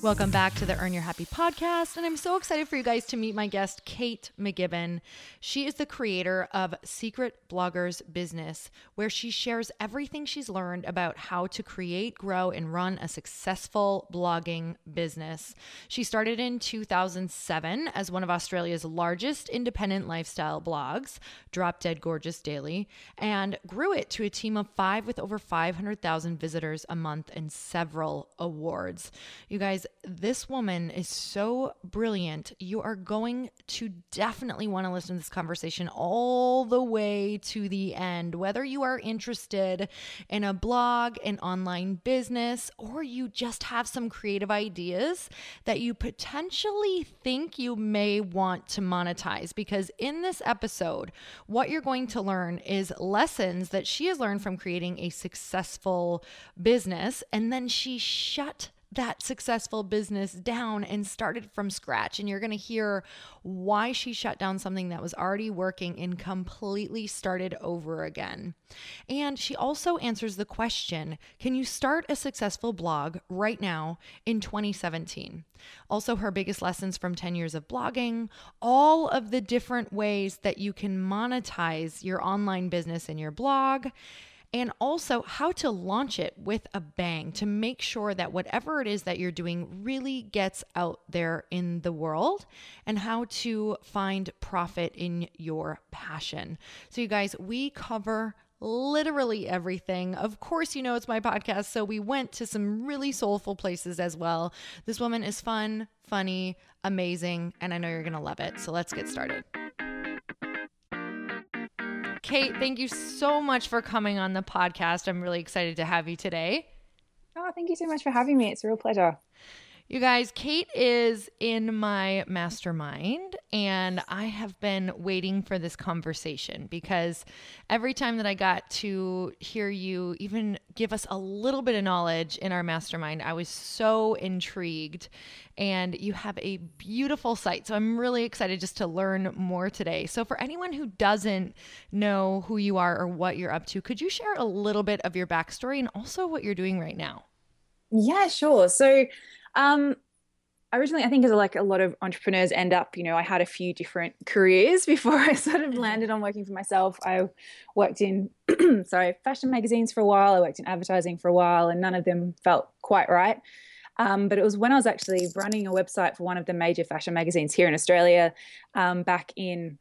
Welcome back to the Earn Your Happy podcast. And I'm so excited for you guys to meet my guest, Kate McKibbin. She is the creator of Secret Bloggers Business, where she shares everything she's learned about how to create, grow, and run a successful blogging business. She started in 2007 as one of Australia's largest independent lifestyle blogs, Drop Dead Gorgeous Daily, and grew it to a team of five with over 500,000 visitors a month and several awards. You guys, this woman is so brilliant. You are going to definitely want to listen to this conversation all the way to the end. Whether you are interested in a blog, an online business, or you just have some creative ideas that you potentially think you may want to monetize. Because in this episode, what you're going to learn is lessons that she has learned from creating a successful business, and then she shut that successful business down and started from scratch. And you're going to hear why she shut down something that was already working and completely started over again. And she also answers the question Can you start a successful blog right now in 2017? Also, her biggest lessons from 10 years of blogging, all of the different ways that you can monetize your online business in your blog and also how to launch it with a bang to make sure that whatever it is that you're doing really gets out there in the world and how to find profit in your passion. So, you guys, we cover literally everything. Of course, you know it's my podcast, so we went to some really soulful places as well. This woman is fun, funny, amazing, and I know you're going to love it. So, let's get started. Kate, thank you so much for coming on the podcast. I'm really excited to have you today. Oh, thank you so much for having me. It's a real pleasure. You guys, Kate is in my mastermind, and I have been waiting for this conversation because every time that I got to hear you even give us a little bit of knowledge in our mastermind, I was so intrigued. And you have a beautiful site. So I'm really excited just to learn more today. So, for anyone who doesn't know who you are or what you're up to, could you share a little bit of your backstory and also what you're doing right now? Yeah, sure. So, um, originally, I think as like a lot of entrepreneurs end up, you know, I had a few different careers before I sort of landed on working for myself. I worked in, sorry, fashion magazines for a while. I worked in advertising for a while, and none of them felt quite right. Um, but it was when I was actually running a website for one of the major fashion magazines here in Australia um, back in,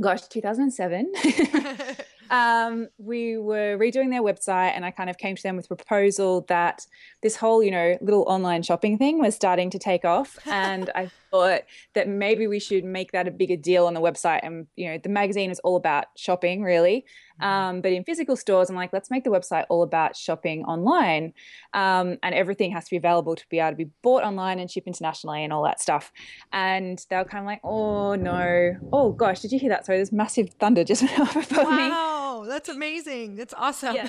gosh, 2007. um, we were redoing their website, and I kind of came to them with a proposal that this whole, you know, little online shopping thing was starting to take off, and I thought that maybe we should make that a bigger deal on the website. And you know, the magazine is all about shopping, really, mm-hmm. um, but in physical stores, I'm like, let's make the website all about shopping online, um, and everything has to be available to be able to be bought online and shipped internationally and all that stuff. And they were kind of like, oh no, oh gosh, did you hear that? Sorry, there's massive thunder just above wow, me. Wow, that's amazing. That's awesome. Yeah.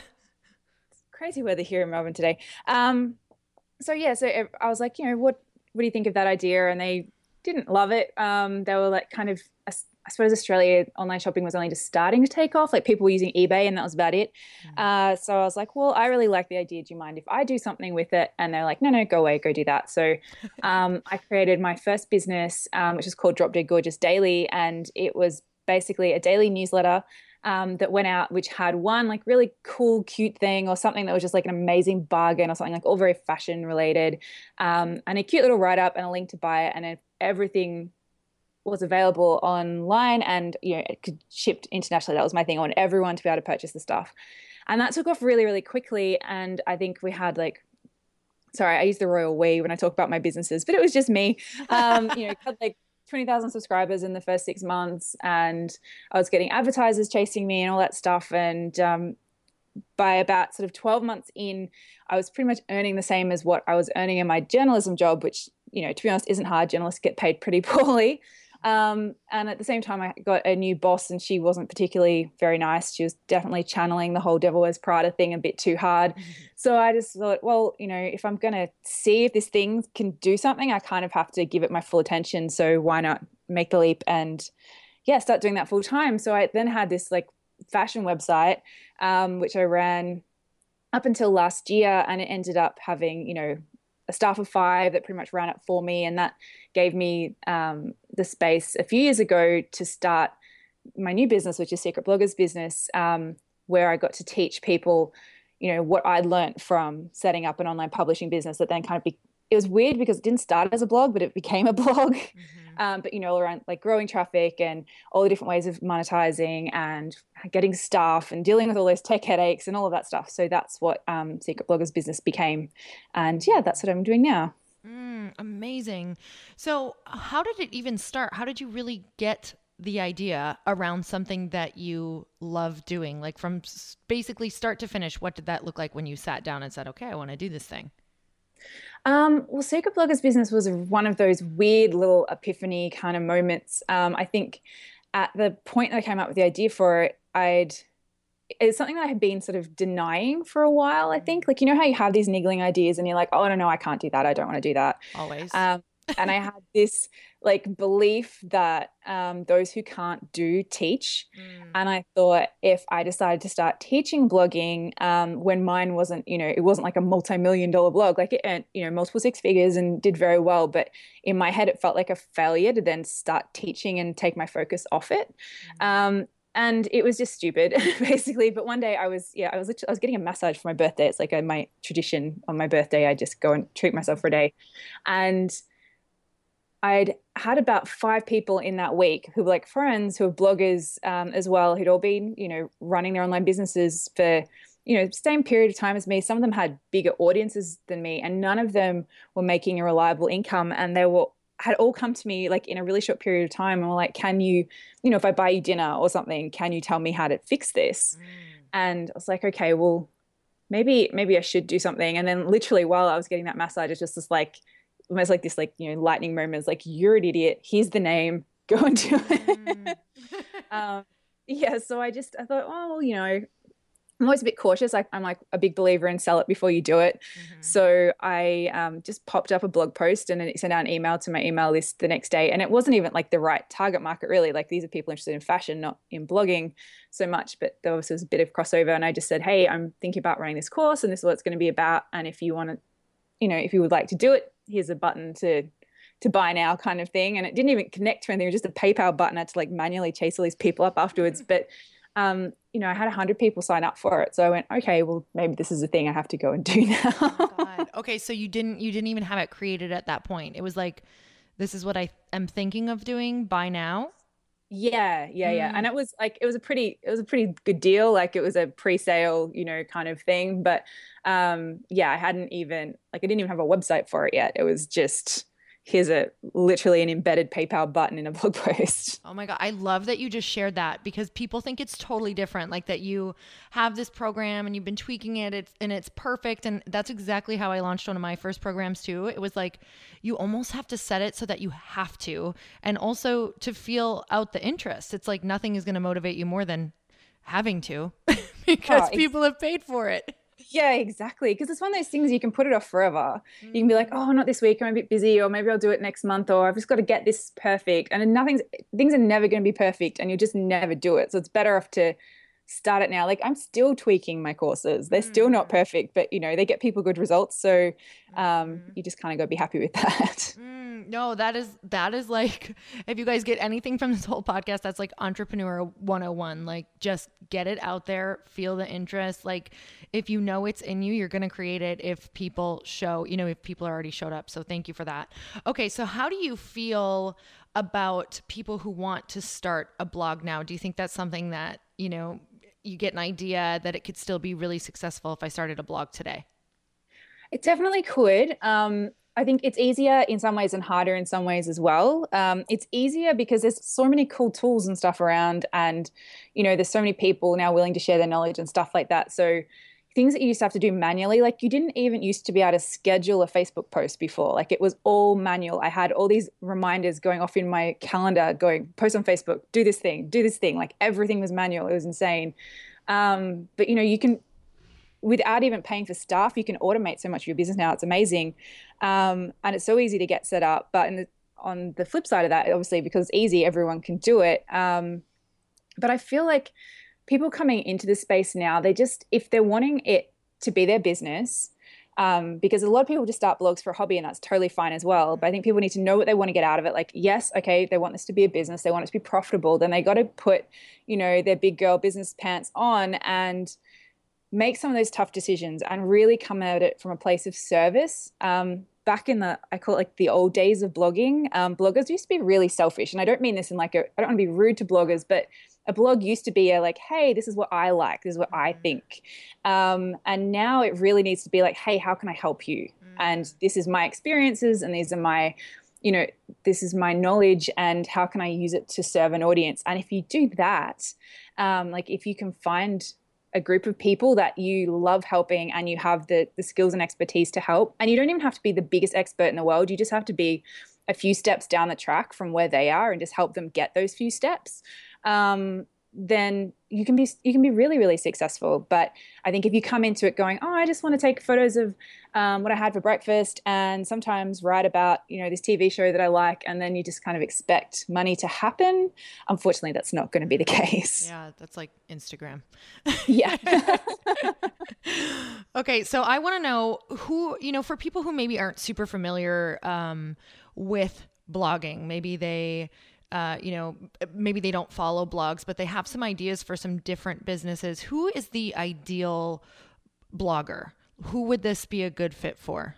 It's crazy weather here in Melbourne today. Um, so yeah, so I was like, you know, what what do you think of that idea? And they didn't love it. Um, they were like kind of, I suppose Australia online shopping was only just starting to take off. Like people were using eBay and that was about it. Mm. Uh, so I was like, well, I really like the idea. Do you mind if I do something with it? And they're like, no, no, go away, go do that. So um, I created my first business, um, which is called Drop Dead Gorgeous Daily. And it was basically a daily newsletter um, that went out, which had one like really cool, cute thing or something that was just like an amazing bargain or something like all very fashion related, um, and a cute little write up and a link to buy it, and everything was available online and you know it could shipped internationally. That was my thing. I want everyone to be able to purchase the stuff. and that took off really really quickly and i think we had like sorry i use the royal we when i talk about my businesses but it was just me um you know had like 20,000 subscribers in the first six months and I was getting advertisers chasing me and all that stuff. And um, by about sort of 12 months in, I was pretty much earning the same as what I was earning in my journalism job, which, you know, to be honest, isn't hard. Journalists get paid pretty poorly. Um, and at the same time, I got a new boss, and she wasn't particularly very nice. She was definitely channeling the whole Devil Wears Prada thing a bit too hard. So I just thought, well, you know, if I'm going to see if this thing can do something, I kind of have to give it my full attention. So why not make the leap and, yeah, start doing that full time? So I then had this like fashion website, um, which I ran up until last year, and it ended up having, you know, a staff of five that pretty much ran it for me, and that gave me um, the space a few years ago to start my new business, which is Secret Bloggers Business, um, where I got to teach people, you know, what I learned from setting up an online publishing business that then kind of be, it was weird because it didn't start as a blog, but it became a blog. Mm-hmm. Um, but you know, around like growing traffic and all the different ways of monetizing and getting staff and dealing with all those tech headaches and all of that stuff. So that's what um, Secret Bloggers Business became, and yeah, that's what I'm doing now. Mm, amazing. So, how did it even start? How did you really get the idea around something that you love doing? Like from basically start to finish, what did that look like when you sat down and said, okay, I want to do this thing? Um, well, Secret Bloggers Business was one of those weird little epiphany kind of moments. Um, I think at the point that I came up with the idea for it, I'd it's something that I had been sort of denying for a while. I think, like you know how you have these niggling ideas, and you're like, oh no, no, I can't do that. I don't want to do that. Always. Um, and I had this like belief that um, those who can't do teach. Mm. And I thought if I decided to start teaching blogging um, when mine wasn't, you know, it wasn't like a multi-million dollar blog, like it earned, you know, multiple six figures and did very well. But in my head, it felt like a failure to then start teaching and take my focus off it. Mm. Um, and it was just stupid basically but one day i was yeah i was i was getting a massage for my birthday it's like a, my tradition on my birthday i just go and treat myself for a day and I'd had about five people in that week who were like friends, who were bloggers um, as well, who'd all been, you know, running their online businesses for, you know, same period of time as me. Some of them had bigger audiences than me, and none of them were making a reliable income. And they were had all come to me like in a really short period of time and were like, "Can you, you know, if I buy you dinner or something, can you tell me how to fix this?" Mm. And I was like, "Okay, well, maybe maybe I should do something." And then literally while I was getting that massage, it's just this like almost like this like you know lightning moments like you're an idiot. Here's the name. Go and do it. Mm. um, yeah. So I just I thought, oh, well, you know, I'm always a bit cautious. Like I, am like a big believer in sell it before you do it. Mm-hmm. So I um, just popped up a blog post and then sent out an email to my email list the next day. And it wasn't even like the right target market, really. Like these are people interested in fashion, not in blogging so much. But there was, was a bit of crossover. And I just said, hey, I'm thinking about running this course and this is what it's going to be about. And if you want to, you know, if you would like to do it, here's a button to to buy now kind of thing. And it didn't even connect to anything. It was just a PayPal button. I had to like manually chase all these people up afterwards. But um, you know, I had a hundred people sign up for it. So I went, okay, well, maybe this is a thing I have to go and do now. oh okay. So you didn't you didn't even have it created at that point. It was like, this is what I am thinking of doing by now. Yeah, yeah, yeah. And mm. it was like it was a pretty it was a pretty good deal. Like it was a pre-sale, you know, kind of thing. But um yeah, I hadn't even like I didn't even have a website for it yet. It was just here's a literally an embedded PayPal button in a blog post. Oh my god, I love that you just shared that because people think it's totally different like that you have this program and you've been tweaking it it's, and it's perfect and that's exactly how I launched one of my first programs too. It was like you almost have to set it so that you have to and also to feel out the interest. It's like nothing is going to motivate you more than having to because oh, people have paid for it. Yeah, exactly. Because it's one of those things you can put it off forever. Mm. You can be like, oh, not this week. I'm a bit busy, or maybe I'll do it next month, or I've just got to get this perfect. And nothing's things are never going to be perfect, and you'll just never do it. So it's better off to start it now. Like I'm still tweaking my courses. They're still not mm. perfect, but you know, they get people good results. So um, mm. you just kind of got to be happy with that. Mm, no, that is that is like if you guys get anything from this whole podcast, that's like entrepreneur 101. Like just get it out there, feel the interest. Like if you know it's in you, you're going to create it if people show, you know, if people are already showed up. So thank you for that. Okay, so how do you feel about people who want to start a blog now? Do you think that's something that, you know, you get an idea that it could still be really successful if I started a blog today? It definitely could. Um, I think it's easier in some ways and harder in some ways as well. Um, it's easier because there's so many cool tools and stuff around, and you know, there's so many people now willing to share their knowledge and stuff like that. So things that you used to have to do manually, like you didn't even used to be able to schedule a Facebook post before. Like it was all manual. I had all these reminders going off in my calendar, going post on Facebook, do this thing, do this thing. Like everything was manual. It was insane. Um, but you know, you can without even paying for staff, you can automate so much of your business now. It's amazing. Um, and it's so easy to get set up. But the, on the flip side of that, obviously, because it's easy, everyone can do it. Um, but I feel like people coming into the space now, they just, if they're wanting it to be their business, um, because a lot of people just start blogs for a hobby and that's totally fine as well. But I think people need to know what they want to get out of it. Like, yes, okay, they want this to be a business, they want it to be profitable, then they got to put, you know, their big girl business pants on and make some of those tough decisions and really come at it from a place of service. Um, back in the, I call it like the old days of blogging, um, bloggers used to be really selfish. And I don't mean this in like a, I don't want to be rude to bloggers, but a blog used to be a like, hey, this is what I like, this is what I mm. think. Um, and now it really needs to be like, hey, how can I help you? Mm. And this is my experiences and these are my, you know, this is my knowledge and how can I use it to serve an audience? And if you do that, um, like if you can find a group of people that you love helping and you have the the skills and expertise to help and you don't even have to be the biggest expert in the world you just have to be a few steps down the track from where they are and just help them get those few steps um, then you can be you can be really really successful. But i think if you come into it going oh i just want to take photos of um, what i had for breakfast and sometimes write about you know this tv show that i like and then you just kind of expect money to happen unfortunately that's not going to be the case. Yeah that's like instagram. Yeah. Okay so i want to know who you know for people who maybe aren't super familiar um, with blogging maybe they uh, you know, maybe they don't follow blogs, but they have some ideas for some different businesses. Who is the ideal blogger? Who would this be a good fit for?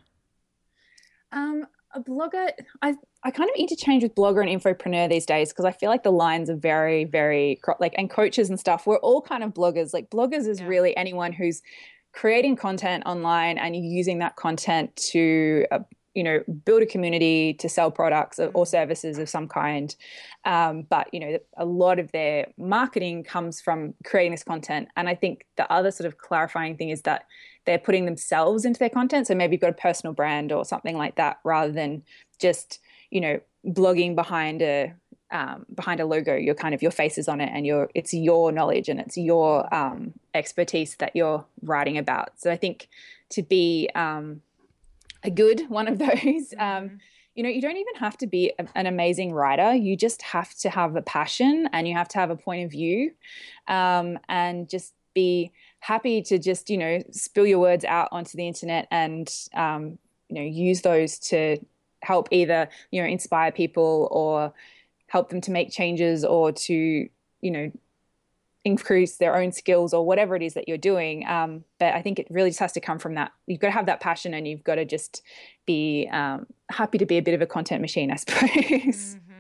Um, a blogger, I I kind of interchange with blogger and infopreneur these days because I feel like the lines are very, very like and coaches and stuff. We're all kind of bloggers. Like bloggers is yeah. really anyone who's creating content online and using that content to uh, you know build a community to sell products or, mm. services of some kind. Um, but you know a lot of their marketing comes from creating this content. And i think the other sort of clarifying thing is that they're putting themselves into their content. So maybe you've got a personal brand or something like that rather than just you know blogging behind a um, behind a logo. Your kind of your face is on it and your it's your knowledge and it's your um, expertise that you're writing about. So i think to be um, a good one of those. Um, mm-hmm. you know, you don't even have to be a, an amazing writer. You just have to have a passion and you have to have a point of view um, and just be happy to just, you know, spill your words out onto the internet and, um, you know, use those to help either, you know, inspire people or help them to make changes or to, you know, increase their own skills or whatever it is that you're doing. Um, but I think it really just has to come from that. You've got to have that passion and you've got to just be um, happy to be a bit of a content machine, I suppose. Mm-hmm.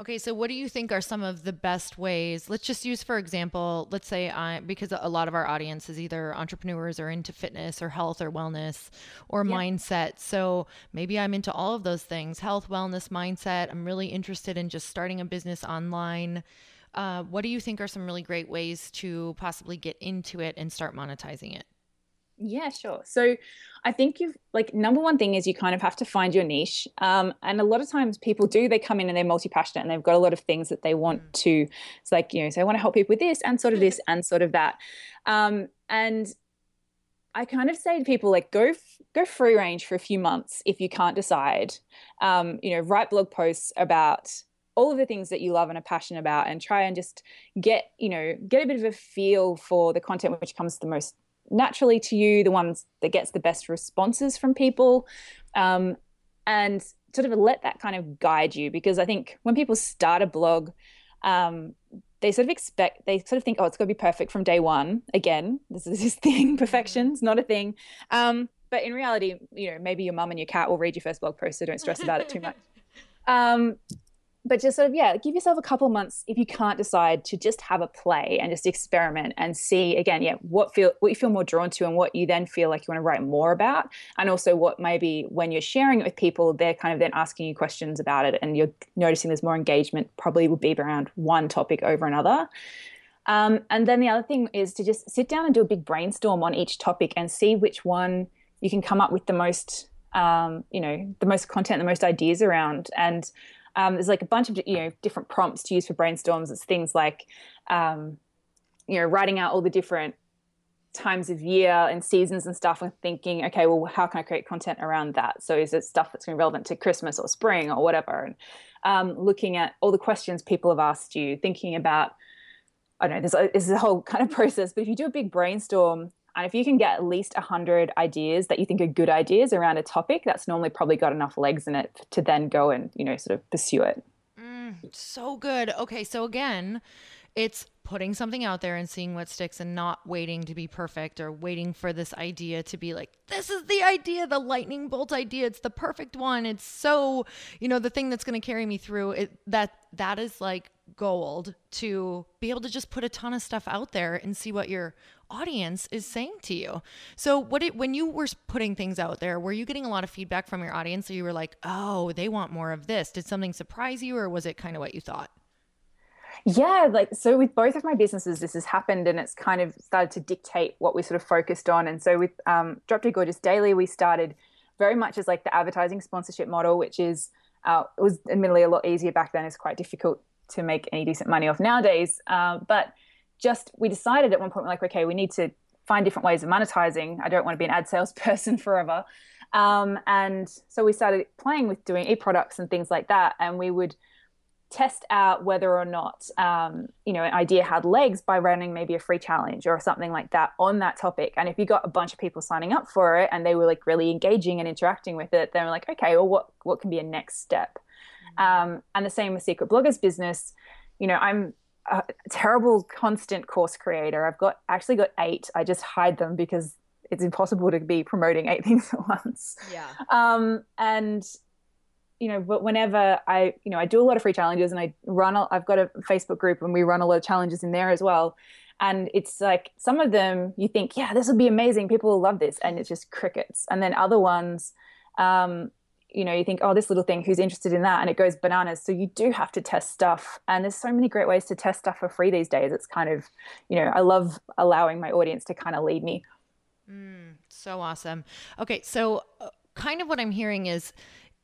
Okay, so what do you think are some of the best ways? Let's just use, for example, let's say I, because a lot of our audience is either entrepreneurs or into fitness or health or wellness or yeah. mindset. So maybe I'm into all of those things health, wellness, mindset. I'm really interested in just starting a business online. Uh, what do you think are some really great ways to possibly get into it and start monetizing it? Yeah, sure. So I think you've like number one thing is you kind of have to find your niche. Um, and a lot of times people do, they come in and they're multi passionate and they've got a lot of things that they want mm. to, it's like, you know, so I want to help people with this and sort of this and sort of that. Um, and I kind of say to people like go go free range for a few months if you can't decide. Um, you know, write blog posts about all of the things that you love and are passionate about and try and just get you know get a bit of a feel for the content which comes the most naturally to you the ones that gets the best responses from people um, and sort of let that kind of guide you. Because i think when people start a blog um, they sort of expect they sort of think oh it's going to be perfect from day one. Again this is this thing perfection's not a thing. Um, but in reality you know maybe your mum and your cat will read your first blog post so don't stress about it too much. Um, but just sort of yeah give yourself a couple months if you can't decide to just have a play and just experiment and see again yeah what feel what you feel more drawn to and what you then feel like you want to write more about. And also what maybe when you're sharing it with people they're kind of then asking you questions about it and you're noticing there's more engagement probably will be around one topic over another. Um, and then the other thing is to just sit down and do a big brainstorm on each topic and see which one you can come up with the most um, you know the most content the most ideas around. And um, there's like a bunch of you know different prompts to use for brainstorms. It's things like um, you know writing out all the different times of year and seasons and stuff and thinking okay well how can i create content around that so is it stuff that's going to be relevant to christmas or spring or whatever and um, looking at all the questions people have asked you thinking about i don't know there's a, there's a whole kind of process but if you do a big brainstorm and if you can get at least 100 ideas that you think are good ideas around a topic, that's normally probably got enough legs in it to then go and, you know, sort of pursue it. Mm, so good. Okay. So again, it's putting something out there and seeing what sticks and not waiting to be perfect or waiting for this idea to be like this is the idea the lightning bolt idea it's the perfect one it's so you know the thing that's going to carry me through it that that is like gold to be able to just put a ton of stuff out there and see what your audience is saying to you. So, what it, when you were putting things out there, were you getting a lot of feedback from your audience? So you were like, "Oh, they want more of this." Did something surprise you, or was it kind of what you thought? Yeah, like so with both of my businesses, this has happened and it's kind of started to dictate what we sort of focused on. And so with um, Drop Dead Gorgeous Daily, we started very much as like the advertising sponsorship model, which is uh, it was admittedly a lot easier back then. It's quite difficult to make any decent money off nowadays. Uh, but just we decided at one point, we're like, okay, we need to find different ways of monetizing. I don't want to be an ad salesperson forever. Um, and so we started playing with doing e-products and things like that. And we would test out whether or not um, you know an idea had legs by running maybe a free challenge or something like that on that topic and if you got a bunch of people signing up for it and they were like really engaging and interacting with it then we're like okay well what what can be a next step mm-hmm. um, and the same with secret bloggers business you know i'm a terrible constant course creator i've got actually got eight i just hide them because it's impossible to be promoting eight things at once yeah um, and you know, but whenever I, you know, I do a lot of free challenges and I run, a, I've got a Facebook group and we run a lot of challenges in there as well. And it's like some of them you think, yeah, this will be amazing. People will love this. And it's just crickets. And then other ones, um, you know, you think, oh, this little thing, who's interested in that? And it goes bananas. So you do have to test stuff. And there's so many great ways to test stuff for free these days. It's kind of, you know, I love allowing my audience to kind of lead me. Mm, so awesome. Okay. So, uh, kind of what I'm hearing is,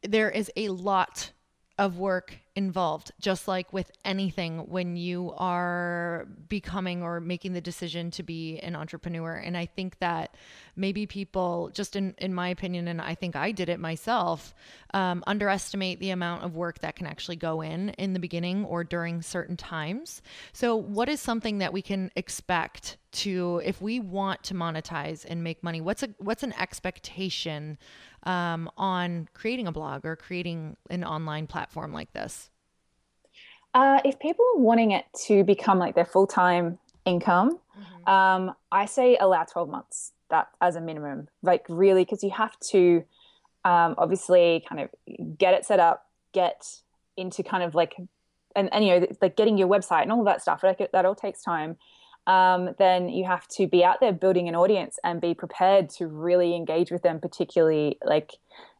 there is a lot of work involved, just like with anything when you are becoming or making the decision to be an entrepreneur. And I think that maybe people, just in, in my opinion, and I think I did it myself, um, underestimate the amount of work that can actually go in in the beginning or during certain times. So, what is something that we can expect to, if we want to monetize and make money? What's a what's an expectation? Um, on creating a blog or creating an online platform like this? Uh, if people are wanting it to become like their full time income, mm-hmm. um, I say allow 12 months that as a minimum. Like, really, because you have to um, obviously kind of get it set up, get into kind of like, and, and you know, like getting your website and all of that stuff. Like, that all takes time um, then you have to be out there building an audience and be prepared to really engage with them, particularly like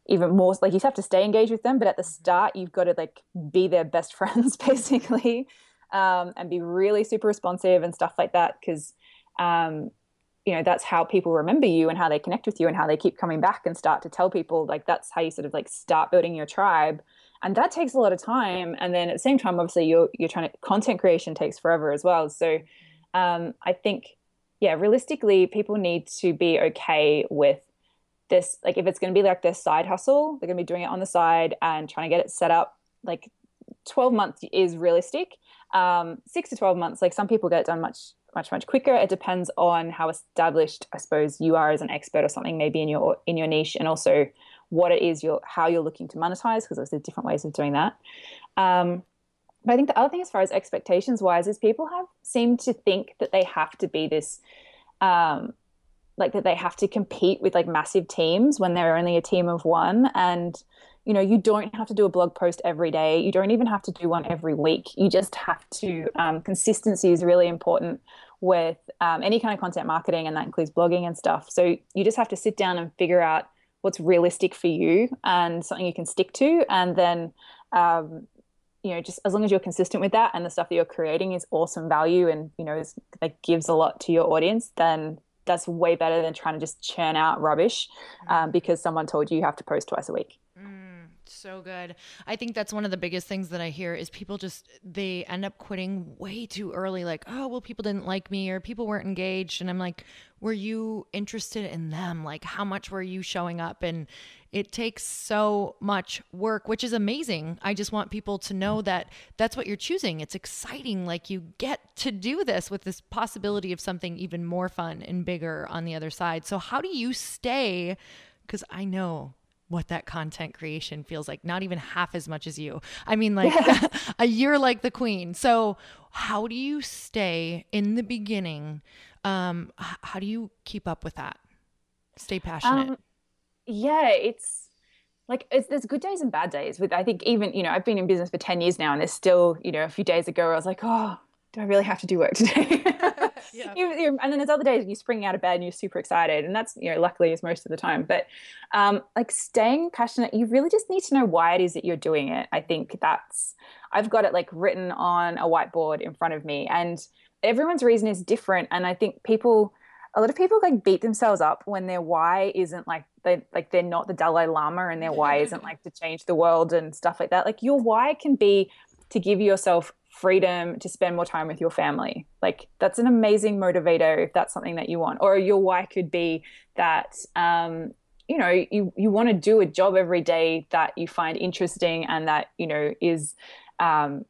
even more like you have to stay engaged with them, but at the start you've got to like be their best friends basically, um, and be really super responsive and stuff like that because um, you know that's how people remember you and how they connect with you and how they keep coming back and start to tell people like that's how you sort of like start building your tribe and that takes a lot of time and then at the same time obviously you're you're trying to content creation takes forever as well so um, I think, yeah, realistically, people need to be okay with this. Like, if it's going to be like their side hustle, they're going to be doing it on the side and trying to get it set up. Like, 12 months is realistic. Um, six to 12 months, like some people get it done much, much, much quicker. It depends on how established, I suppose, you are as an expert or something, maybe in your in your niche, and also what it is you're how you're looking to monetize, because there's different ways of doing that. Um, but I think the other thing, as far as expectations wise, is people have seem to think that they have to be this, um, like that they have to compete with like massive teams when they're only a team of one. And you know, you don't have to do a blog post every day. You don't even have to do one every week. You just have to, um, consistency is really important with um, any kind of content marketing, and that includes blogging and stuff. So you just have to sit down and figure out what's realistic for you and something you can stick to. And then, um, you know, just as long as you're consistent with that and the stuff that you're creating is awesome value and, you know, is, like gives a lot to your audience, then that's way better than trying to just churn out rubbish um, because someone told you you have to post twice a week. So good. I think that's one of the biggest things that I hear is people just they end up quitting way too early like, "Oh, well people didn't like me or people weren't engaged." And I'm like, "Were you interested in them? Like how much were you showing up?" And it takes so much work, which is amazing. I just want people to know that that's what you're choosing. It's exciting. Like you get to do this with this possibility of something even more fun and bigger on the other side. So, how do you stay? Because I know what that content creation feels like, not even half as much as you. I mean, like a year like the queen. So, how do you stay in the beginning? Um, how do you keep up with that? Stay passionate. Um, yeah, it's like it's, there's good days and bad days. With I think even you know I've been in business for ten years now, and there's still you know a few days ago I was like, oh, do I really have to do work today? yeah. you, and then there's other days you spring out of bed and you're super excited, and that's you know luckily is most of the time. But um, like staying passionate, you really just need to know why it is that you're doing it. I think that's I've got it like written on a whiteboard in front of me, and everyone's reason is different, and I think people a lot of people like beat themselves up when their why isn't like they like they're not the Dalai Lama and their why isn't like to change the world and stuff like that. Like your why can be to give yourself freedom to spend more time with your family. Like that's an amazing motivator if that's something that you want. Or your why could be that um, you know you you want to do a job every day that you find interesting and that you know is um,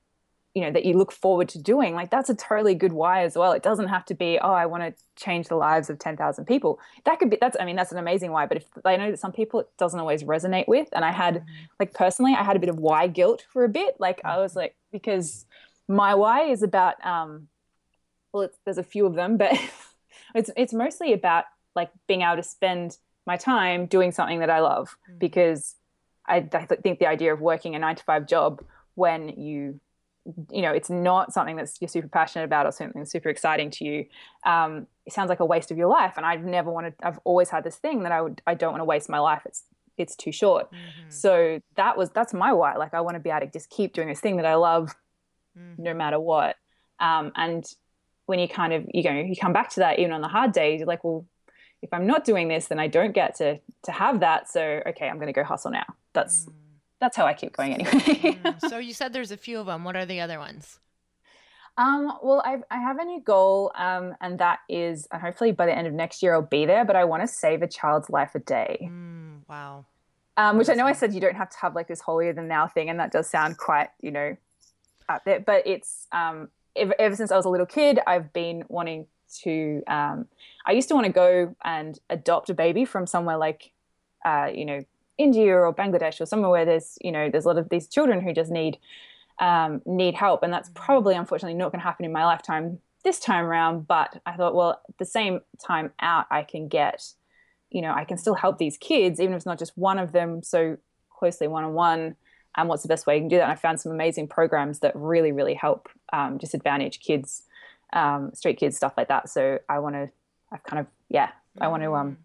you know that you look forward to doing like that's a totally good why as well it doesn't have to be oh i want to change the lives of 10,000 people that could be that's i mean that's an amazing why but if i know that some people it doesn't always resonate with and i had mm-hmm. like personally i had a bit of why guilt for a bit like i was like because my why is about um well there's a few of them but it's it's mostly about like being able to spend my time doing something that i love mm-hmm. because I, I think the idea of working a 9 to 5 job when you you know it's not something that's you're super passionate about or something super exciting to you um, it sounds like a waste of your life and i've never wanted i've always had this thing that i would i don't want to waste my life it's it's too short mm-hmm. so that was that's my why like i want to be able to just keep doing this thing that i love mm-hmm. no matter what um, and when you kind of you know you come back to that even on the hard days you're like well if i'm not doing this then i don't get to to have that so okay i'm going to go hustle now that's mm that's how I keep going anyway. mm, so you said there's a few of them. What are the other ones? Um, well, I've, I have a new goal, um, and that is uh, hopefully by the end of next year I'll be there. But I want to save a child's life a day. Mm, wow. Um, which I know I said you don't have to have like this holier than thou thing, and that does sound quite you know up there. But it's um, ever, ever since I was a little kid, I've been wanting to. Um, I used to want to go and adopt a baby from somewhere like, uh, you know, India or Bangladesh or somewhere where there's you know there's a lot of these children who just need um, need help, and that's probably unfortunately not going to happen in my lifetime this time around. But I thought, well, at the same time out, I can get you know I can still help these kids even if it's not just one of them so closely one on one. And what's the best way you can do that? And I found some amazing programs that really really help um, disadvantaged kids, um, street kids, stuff like that. So I want to, I've kind of yeah, I want to um, mm.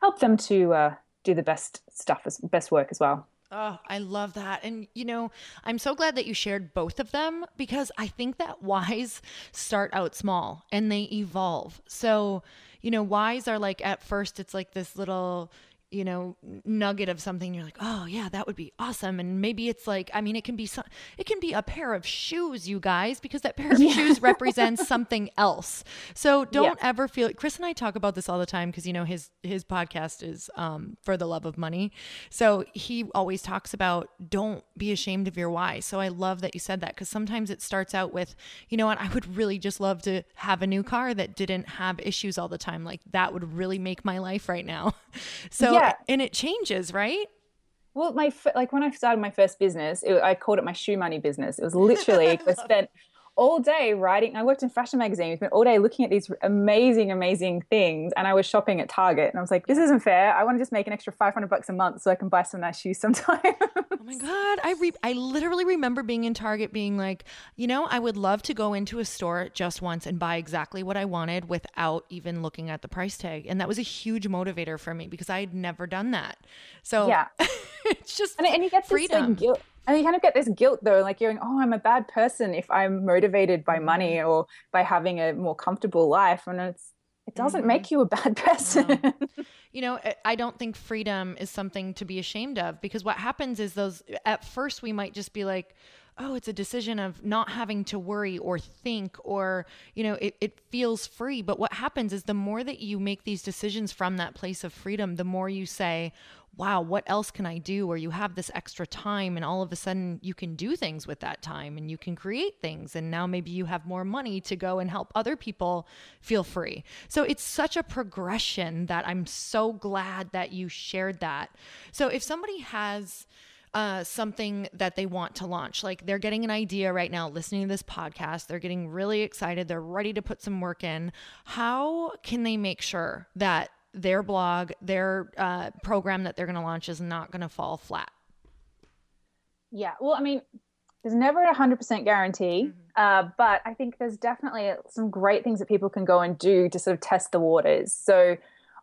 help them to uh, do the best stuff as best work as well. Oh, I love that. And, you know, I'm so glad that you shared both of them because I think that whys start out small and they evolve. So, you know, whys are like at first, it's like this little, you know nugget of something you're like oh yeah that would be awesome. And maybe it's like i mean it can be some it can be a pair of shoes you guys because that pair of yeah. shoes represents something else. So don't yeah. ever feel chris and i talk about this all the time because you know his his podcast is um, for the love of money. So he always talks about don't be ashamed of your why. So i love that you said that because sometimes it starts out with you know what? I would really just love to have a new car that didn't have issues all the time. Like that would really make my life right now. So yeah yeah. and it changes, right? Well, my like when I started my first business, it, I called it my shoe money business. It was literally I spent all day writing. I worked in fashion magazine. We spent all day looking at these amazing, amazing things. And I was shopping at Target and I was like, this isn't fair. I want to just make an extra 500 bucks a month so I can buy some nice shoes sometime. oh my God. I, re- I literally remember being in Target being like, you know, I would love to go into a store just once and buy exactly what I wanted without even looking at the price tag. And that was a huge motivator for me because I had never done that. So yeah, it's just and, and you get freedom. This, like, guilt and you kind of get this guilt though like you're going oh i'm a bad person if i'm motivated by money or by having a more comfortable life and it's it doesn't mm-hmm. make you a bad person no. you know i don't think freedom is something to be ashamed of because what happens is those at first we might just be like oh it's a decision of not having to worry or think or you know it, it feels free but what happens is the more that you make these decisions from that place of freedom the more you say wow, what else can I do? Or you have this extra time, and all of a sudden you can do things with that time and you can create things. And now maybe you have more money to go and help other people feel free. So it's such a progression that I'm so glad that you shared that. So if somebody has, uh, something that they want to launch. Like they're getting an idea right now, listening to this podcast, they're getting really excited, they're ready to put some work in. How can they make sure that their blog, their uh, program that they're going to launch is not going to fall flat. Yeah. Well, I mean, there's never a 100% guarantee, mm-hmm. uh, but I think there's definitely some great things that people can go and do to sort of test the waters. So,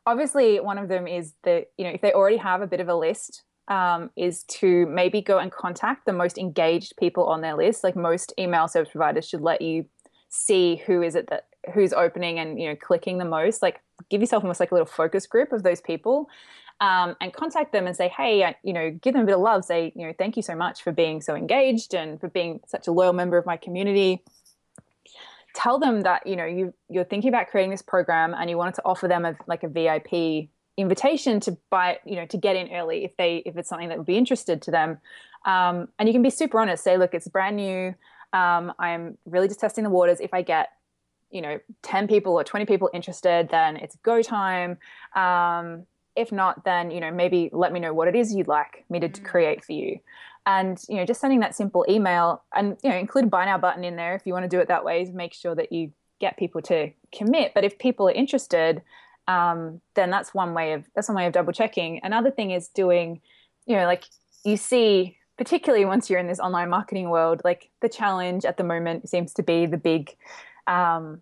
obviously, one of them is that, you know, if they already have a bit of a list, um, is to maybe go and contact the most engaged people on their list. Like most email service providers should let you see who is it that who's opening and you know clicking the most like give yourself almost like a little focus group of those people um, and contact them and say hey I, you know give them a bit of love. Say you know thank you so much for being so engaged and for being such a loyal member of my community. Tell them that you know you you're thinking about creating this program and you wanted to offer them a, like a vip invitation to buy you know to get in early if they if it's something that would be interested to them. Um, and you can be super honest. Say look it's brand new. Um, i'm really just testing the waters. If i get you know 10 people or 20 people interested then it's go time. Um, if not then you know maybe let me know what it is you'd like me to mm. create for you. And you know just sending that simple email and you know include a buy now button in there if you want to do it that way make sure that you get people to commit. But if people are interested um, then that's one way of that's one way of double checking. Another thing is doing you know like you see particularly once you're in this online marketing world like the challenge at the moment seems to be the big um,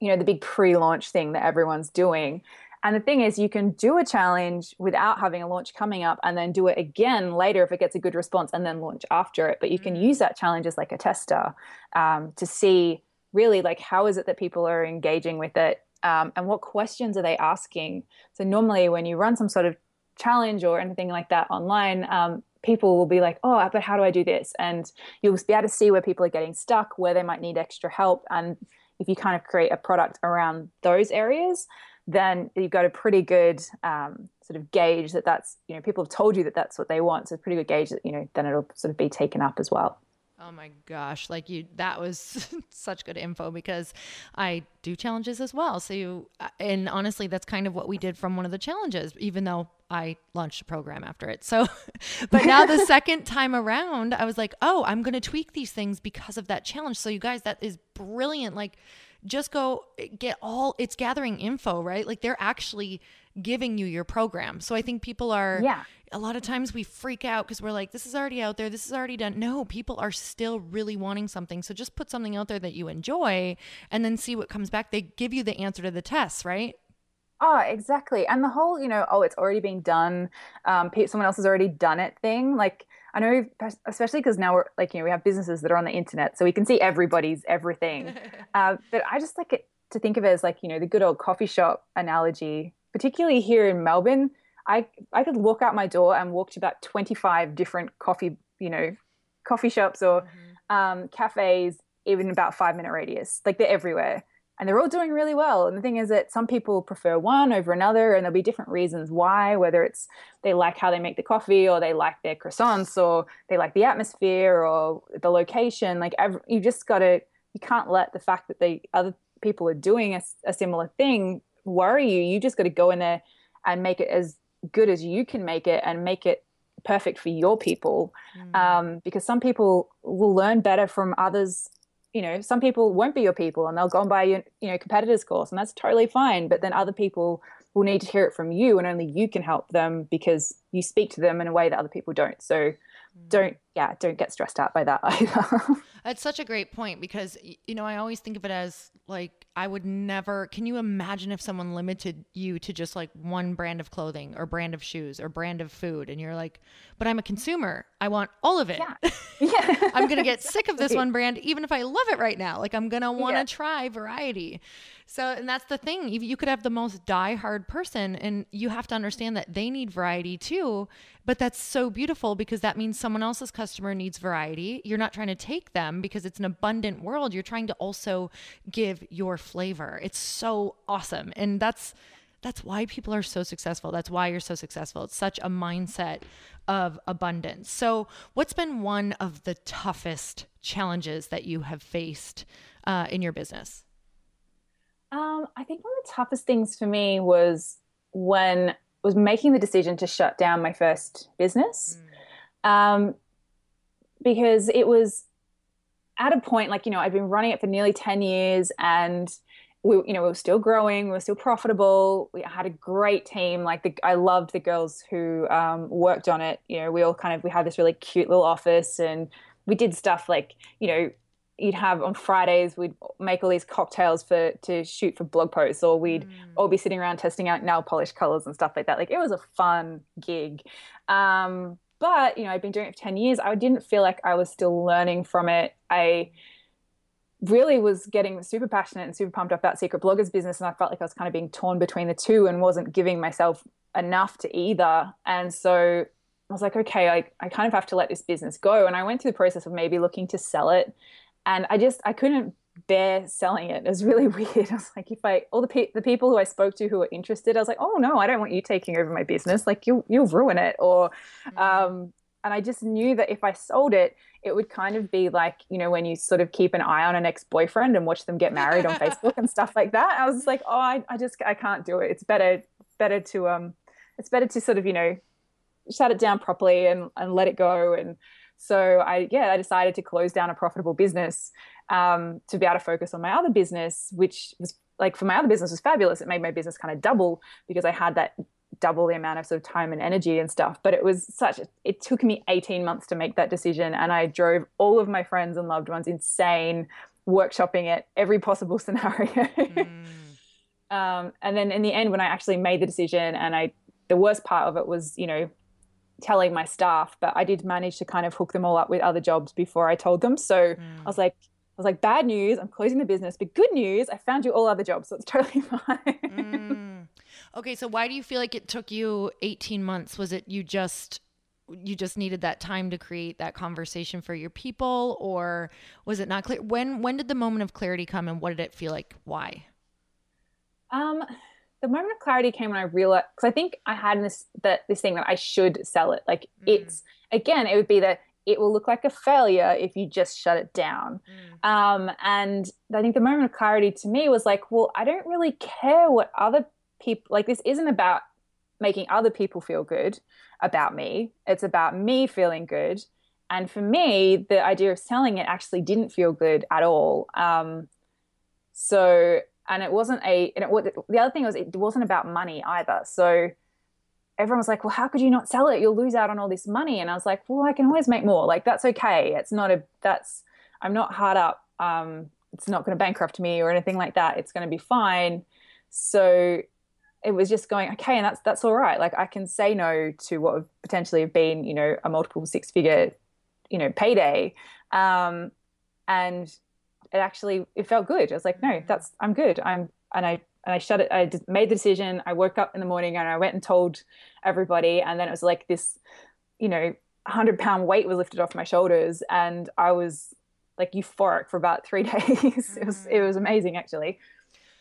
you know, the big pre-launch thing that everyone's doing. And the thing is, you can do a challenge without having a launch coming up and then do it again later if it gets a good response and then launch after it. But you can use mm. that challenge as like a tester um, to see really like how is it that people are engaging with it um, and what questions are they asking. So normally when you run some sort of challenge or anything like that online, um, people will be like, oh, but how do I do this? And you'll be able to see where people are getting stuck, where they might need extra help. And if you kind of create a product around those areas, then you've got a pretty good um, sort of gauge that that's, you know, people have told you that that's what they want. So it's a pretty good gauge that, you know, then it'll sort of be taken up as well. Oh my gosh, like you that was such good info because I do challenges as well. So you uh, and honestly that's kind of what we did from one of the challenges even though I launched a program after it. So but now the second time around I was like, "Oh, I'm going to tweak these things because of that challenge." So you guys that is brilliant like just go eh, get all it's gathering info, right? Like they're actually giving you your program. So I think people are yeah. A lot of times we freak out because we're like, this is already out there, this is already done. No, people are still really wanting something. So just put something out there that you enjoy and then see what comes back. They give you the answer to the test, right? Oh, exactly. And the whole, you know, oh, it's already been done. Um, someone else has already done it thing. Like, I know, especially because now we're like, you know, we have businesses that are on the internet, so we can see everybody's everything. uh, but I just like it to think of it as like, you know, the good old coffee shop analogy particularly here in Melbourne, I I could walk out my door and walk to about 25 different coffee, you know, coffee shops or mm-hmm. um, cafes, even about five minute radius. Like they're everywhere. And they're all doing really well. And the thing is that some people prefer one over another, and there'll be different reasons why, whether it's they like how they make the coffee, or they like their croissants, or they like the atmosphere, or the location. Like, you just got to, you can't let the fact that the other people are doing a, a similar thing worry you. You just got to go in there and make it as good as you can make it and make it perfect for your people. Mm. Um, because some people will learn better from others you know, some people won't be your people and they'll go and buy your, you know, competitors course and that's totally fine. But then other people will need to hear it from you and only you can help them because you speak to them in a way that other people don't. So don't yeah don't get stressed out by that either that's such a great point because you know i always think of it as like i would never can you imagine if someone limited you to just like one brand of clothing or brand of shoes or brand of food and you're like but i'm a consumer i want all of it yeah, yeah. i'm gonna get sick of this one brand even if i love it right now like i'm gonna want to yeah. try variety so, and that's the thing. You could have the most die-hard person, and you have to understand that they need variety too. But that's so beautiful because that means someone else's customer needs variety. You're not trying to take them because it's an abundant world. You're trying to also give your flavor. It's so awesome. And that's that's why people are so successful. That's why you're so successful. It's such a mindset of abundance. So, what's been one of the toughest challenges that you have faced uh, in your business? Um, I think one of the toughest things for me was when was making the decision to shut down my first business, mm. um, because it was at a point like you know i've been running it for nearly ten years and we you know we were still growing, we were still profitable. We had a great team. Like the, I loved the girls who um, worked on it. You know, we all kind of we had this really cute little office and we did stuff like you know you'd have on Fridays we'd make all these cocktails for to shoot for blog posts or we'd mm. all be sitting around testing out nail polish colors and stuff like that like it was a fun gig um, but you know I'd been doing it for 10 years. I didn't feel like I was still learning from it. I really was getting super passionate and super pumped up about secret bloggers business and I felt like I was kind of being torn between the two and wasn't giving myself enough to either. And so I was like okay I, I kind of have to let this business go. And I went through the process of maybe looking to sell it. And I just I couldn't bear selling it. It was really weird. I was like, if I all the pe- the people who I spoke to who were interested, I was like, oh no, I don't want you taking over my business. Like you you'll ruin it. Or, mm-hmm. um, and I just knew that if I sold it, it would kind of be like you know when you sort of keep an eye on an ex boyfriend and watch them get married on Facebook and stuff like that. I was like, oh, I, I just I can't do it. It's better better to um, it's better to sort of you know shut it down properly and and let it go and so I, yeah, I decided to close down a profitable business um, to be able to focus on my other business, which was like for my other business was fabulous. It made my business kind of double because I had that double the amount of sort of time and energy and stuff. But it was such, it took me 18 months to make that decision. And I drove all of my friends and loved ones insane, workshopping it every possible scenario. Mm. um, and then in the end, when I actually made the decision and I, the worst part of it was, you know, telling my staff, but I did manage to kind of hook them all up with other jobs before I told them. So mm. I was like, I was like, bad news, I'm closing the business, but good news, I found you all other jobs, so it's totally fine. mm. Okay, so why do you feel like it took you 18 months? Was it you just you just needed that time to create that conversation for your people or was it not clear when when did the moment of clarity come and what did it feel like why um the moment of clarity came when I realized because I think I had this that this thing that I should sell it. Like mm. it's again, it would be that it will look like a failure if you just shut it down. Mm. Um, and I think the moment of clarity to me was like, well, I don't really care what other people like. This isn't about making other people feel good about me. It's about me feeling good. And for me, the idea of selling it actually didn't feel good at all. Um, so and it wasn't a and it the other thing was it wasn't about money either so everyone was like well how could you not sell it? You'll lose out on all this money. And i was like well i can always make more. Like that's okay. It's not a that's i'm not hard up. Um it's not going to bankrupt me or anything like that. It's going to be fine. So it was just going okay and that's that's all right. Like i can say no to what would potentially have been you know a multiple six figure you know payday. Um and it actually it felt good. I was like, no, mm. that's I'm good. I'm and I and I shut it. I made the decision. I woke up in the morning and I went and told everybody, and then it was like this, you know, hundred pound weight was lifted off my shoulders, and I was like euphoric for about three days. it was it was mm. amazing actually.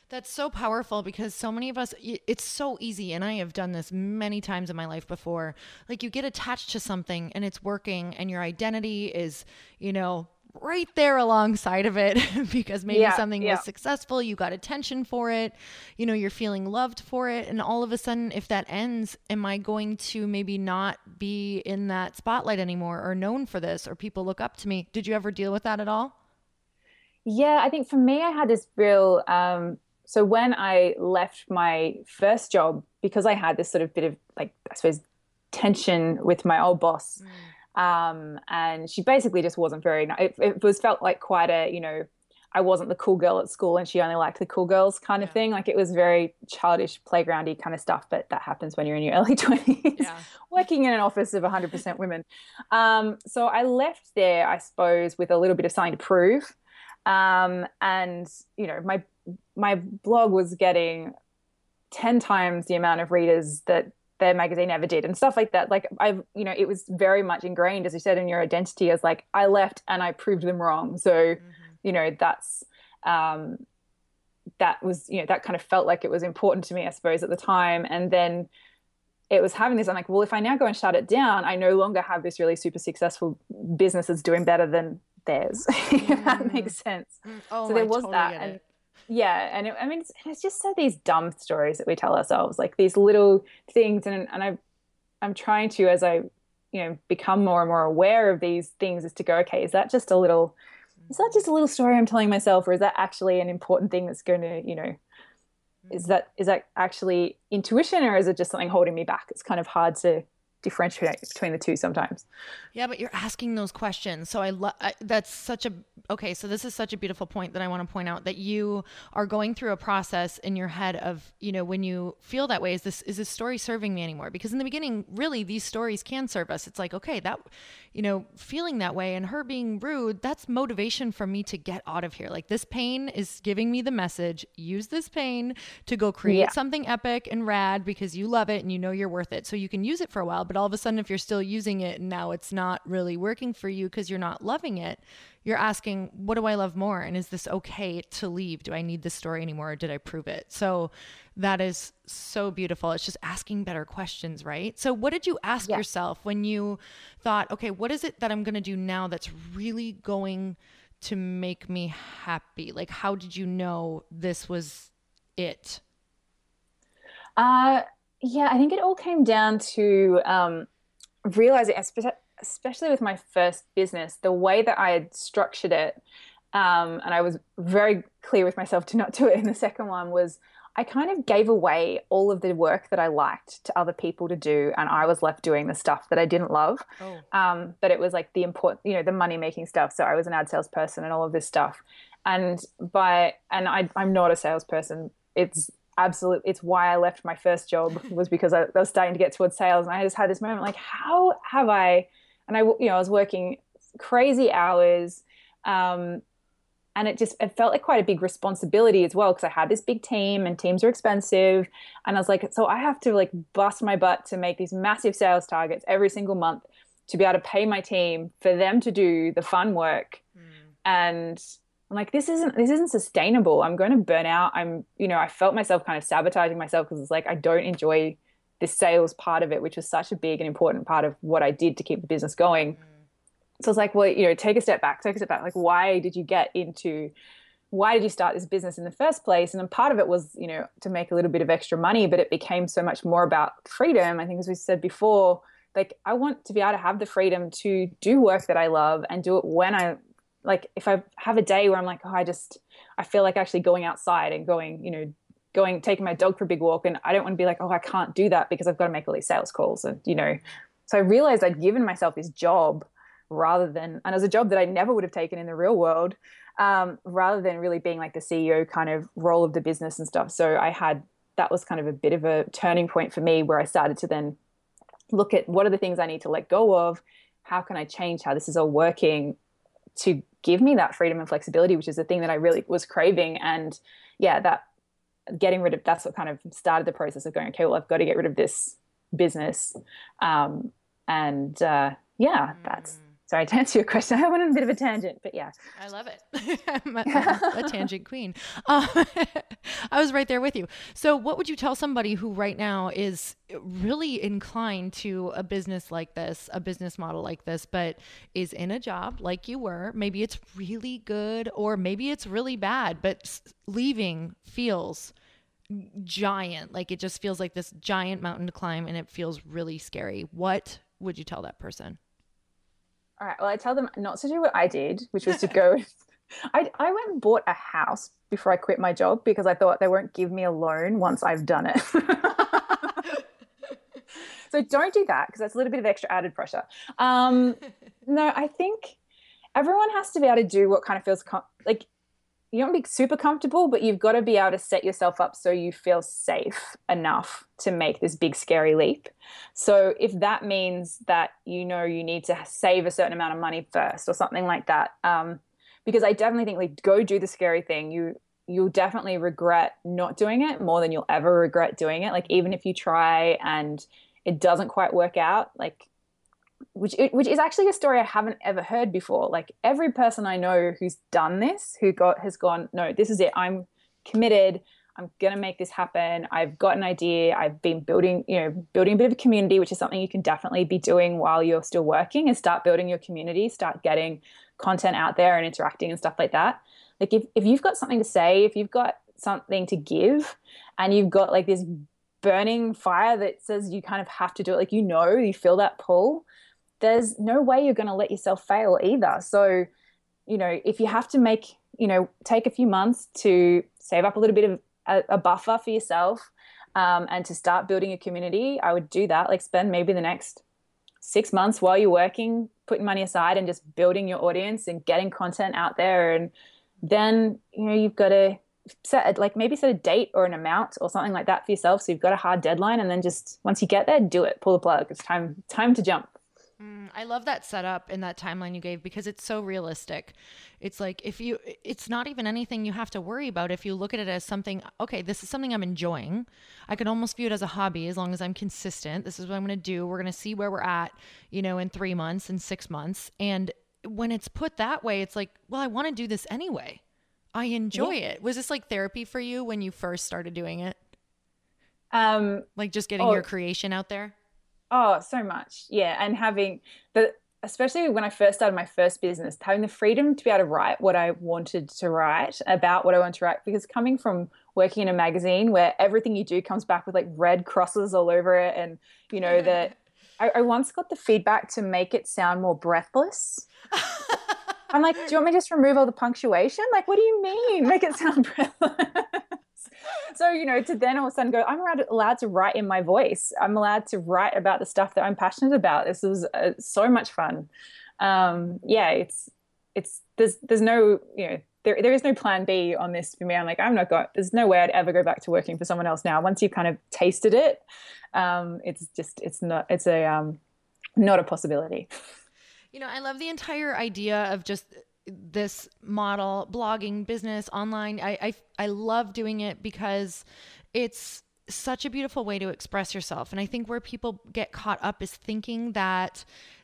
That's so powerful because so many of us, it's so easy. And I have done this many times in my life before. Like you get attached to something and it's working, and your identity is, you know, right there alongside of it because maybe yeah, something yeah. was successful, you got attention for it, you know, you're feeling loved for it. And all of a sudden, if that ends, am I going to maybe not be in that spotlight anymore or known for this or people look up to me? Did you ever deal with that at all? Yeah, I think for me, I had this real. Um, so when I left my first job, because I had this sort of bit of like, I suppose, tension with my old boss. Mm. Um, and she basically just wasn't very, it, it was felt like quite a, you know, I wasn't the cool girl at school and she only liked the cool girls kind of yeah. thing. Like it was very childish, playgroundy kind of stuff, but that happens when you're in your early 20s, yeah. working in an office of 100% women. Um, so I left there, I suppose, with a little bit of something to prove. Um, and, you know, my, my blog was getting 10 times the amount of readers that their magazine ever did and stuff like that like i've you know it was very much ingrained as you said in your identity as like i left and i proved them wrong so mm-hmm. you know that's um that was you know that kind of felt like it was important to me i suppose at the time and then it was having this i'm like well if i now go and shut it down i no longer have this really super successful business that's doing better than theirs if that mm. makes sense mm. oh, so there I was totally that and yeah and it, i mean it's, it's, just so these dumb stories that we tell ourselves like these little things and and i i'm trying to as i you know become more and more aware of these things is to go okay is that just a little is that just a little story i'm telling myself or is that actually an important thing that's going to you know is mm. that is that actually intuition or is it just something holding me back? It's kind of hard to differentiate between the two sometimes. Yeah, but you're asking those questions. So I love that's such a okay, so this is such a beautiful point that I want to point out that you are going through a process in your head of, you know, when you feel that way is this is this story serving me anymore? Because in the beginning, really these stories can serve us. It's like, okay, that you know, feeling that way and her being rude, that's motivation for me to get out of here. Like this pain is giving me the message, use this pain to go create yeah. something epic and rad because you love it and you know you're worth it. So you can use it for a while, but all of a sudden if you're still using it and now it's not really working for you because you're not loving it, you're asking, what do I love more? And is this okay to leave? Do I need this story anymore? Or did I prove it? So that is so beautiful. It's just asking better questions, right? So, what did you ask yeah. yourself when you thought, okay, what is it that I'm going to do now that's really going to make me happy? Like, how did you know this was it? Uh, yeah, I think it all came down to um, realizing, especially with my first business, the way that I had structured it. Um, and I was very clear with myself to not do it in the second one was I kind of gave away all of the work that I liked to other people to do, and I was left doing the stuff that I didn't love. Oh. Um, but it was like the important, you know, the money making stuff. So I was an ad salesperson and all of this stuff. And by and I, I'm not a salesperson. It's absolute. It's why I left my first job was because I, I was starting to get towards sales, and I just had this moment like, how have I? And I, you know, I was working crazy hours. Um, and it just it felt like quite a big responsibility as well because I had this big team and teams are expensive and I was like so I have to like bust my butt to make these massive sales targets every single month to be able to pay my team for them to do the fun work mm. and I'm like this isn't this isn't sustainable. I'm going to burn out. I'm you know I felt myself kind of sabotaging myself because it's like I don't enjoy this sales part of it which was such a big and important part of what I did to keep the business going. Mm so it's like well you know take a step back take a step back. Like why did you get into why did you start this business in the first place? And then part of it was you know to make a little bit of extra money but it became so much more about freedom. I think as we said before like i want to be able to have the freedom to do work that i love and do it when i like if i have a day where i'm like oh i just i feel like actually going outside and going you know going taking my dog for a big walk and i don't want to be like oh i can't do that because i've got to make all these sales calls and you know so i realized i'd given myself this job rather than, and as a job that I never would have taken in the real world, um, rather than really being like the CEO kind of role of the business and stuff. So I had, that was kind of a bit of a turning point for me where I started to then look at what are the things I need to let go of? How can I change how this is all working to give me that freedom and flexibility, which is the thing that I really was craving. And yeah, that getting rid of that's what kind of started the process of going, okay, well, I've got to get rid of this business. Um, and uh, yeah, that's sorry to answer your question. I went on a bit of a tangent, but yeah. I love it. I'm a, a, tangent queen. Um, I was right there with you. So, what would you tell somebody who right now is really inclined to a business like this, a business model like this, but is in a job like you were? Maybe it's really good, or maybe it's really bad, but leaving feels giant. Like it just feels like this giant mountain to climb and it feels really scary. What would you tell that person? All right, well, I tell them not to do what I did, which was to go I, I went and bought a house before I quit my job because I thought they won't give me a loan once I've done it. so don't do that because that's a little bit of extra added pressure. Um, no, I think everyone has to be able to do what kind of feels com- like you don't be super comfortable, but you've got to be able to set yourself up so you feel safe enough to make this big scary leap. So if that means that you know you need to save a certain amount of money first or something like that, um, because I definitely think like go do the scary thing. You you'll definitely regret not doing it more than you'll ever regret doing it. Like even if you try and it doesn't quite work out, like which which is actually a story I haven't ever heard before. Like every person I know who's done this, who got has gone, no, this is it. I'm committed. I'm gonna make this happen. I've got an idea. I've been building, you know, building a bit of a community, which is something you can definitely be doing while you're still working. And start building your community. Start getting content out there and interacting and stuff like that. Like if if you've got something to say, if you've got something to give, and you've got like this burning fire that says you kind of have to do it, like you know, you feel that pull there's no way you're going to let yourself fail either. So, you know, if you have to make, you know, take a few months to save up a little bit of a, a buffer for yourself um, and to start building a community, I would do that. Like, spend maybe the next six months while you're working, putting money aside and just building your audience and getting content out there. And then, you know, you've got to set like maybe set a date or an amount or something like that for yourself. So you've got a hard deadline and then just once you get there, do it, pull the plug. It's time, time to jump. Mm, I love that setup and that timeline you gave because it's so realistic. It's like if you, it's not even anything you have to worry about if you look at it as something, okay, this is something I'm enjoying. I could almost view it as a hobby as long as I'm consistent. This is what I'm going to do. We're going to see where we're at, you know, in three months and six months. And when it's put that way, it's like, well, I want to do this anyway. I enjoy yeah. it. Was this like therapy for you when you first started doing it? Um, like just getting oh, your creation out there? Oh, so much. Yeah. And having the, especially when I first started my first business, having the freedom to be able to write what I wanted to write about what I want to write, because coming from working in a magazine where everything you do comes back with like red crosses all over it, and you know that I, I once got the feedback to make it sound more breathless. I'm like, do you want me to just remove all the punctuation? Like, what do you mean? Make it sound breathless so you know to then all of a sudden go i'm allowed, to write in my voice i'm allowed to write about the stuff that i'm passionate about this was uh, so much fun um, yeah it's it's there's there's no you know there, there is no plan B on this for me. I'm like, I'm not got, there's no way I'd ever go back to working for someone else now. Once you've kind of tasted it, um, it's just, it's not, it's a, um, not a possibility. You know, I love the entire idea of just this model blogging business online I, I i love doing it because it's such a beautiful way to express yourself. And i think where people get caught up is thinking that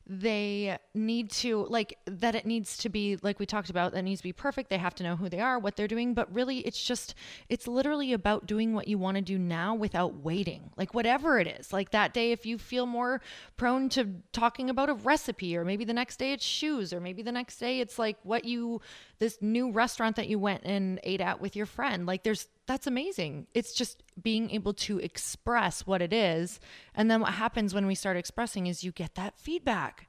they need to like that it needs to be like we talked about that needs to be perfect. They have to know who they are what they're doing but really it's just it's literally about doing what you want to do now without waiting. Like whatever it is like that day if you feel more prone to talking about a recipe or maybe the next day it's shoes or maybe the next day it's like what you this new restaurant that you went and ate at with your friend like there's that's amazing. It's just being able to express what it is. And then what happens when we start expressing is you get that feedback.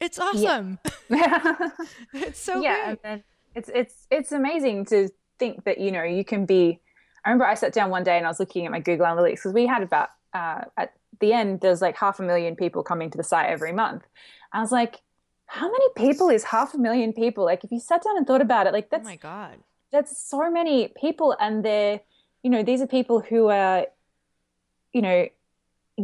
It's awesome. Yeah. it's so yeah, it's it's it's amazing to think that, you know, you can be I remember I sat down one day and I was looking at my Google Analytics because we had about uh, at the end there's like half a million people coming to the site every month. I was like, how many people is half a million people? Like if you sat down and thought about it, like that's oh my god that's so many people and they're you know these are people who are you know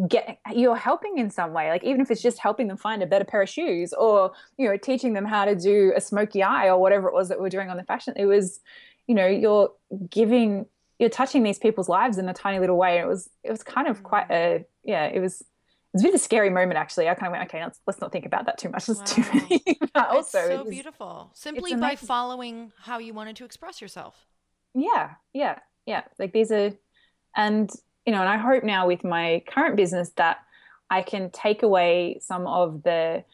get you're helping in some way like even if it's just helping them find a better pair of shoes or you know teaching them how to do a smoky eye or whatever it was that we're doing on the fashion it was you know you're giving you're touching these people's lives in a tiny little way it was it was kind of quite mm. a yeah it was was a bit of a scary moment actually. I kind of went, okay, let's let's not think about that too much. It's wow. too many. but also, it's so it was, beautiful. Simply by following how you wanted to express yourself. Yeah, yeah, yeah. Like these are, and you know, and I hope now with my current business that I can take away some of the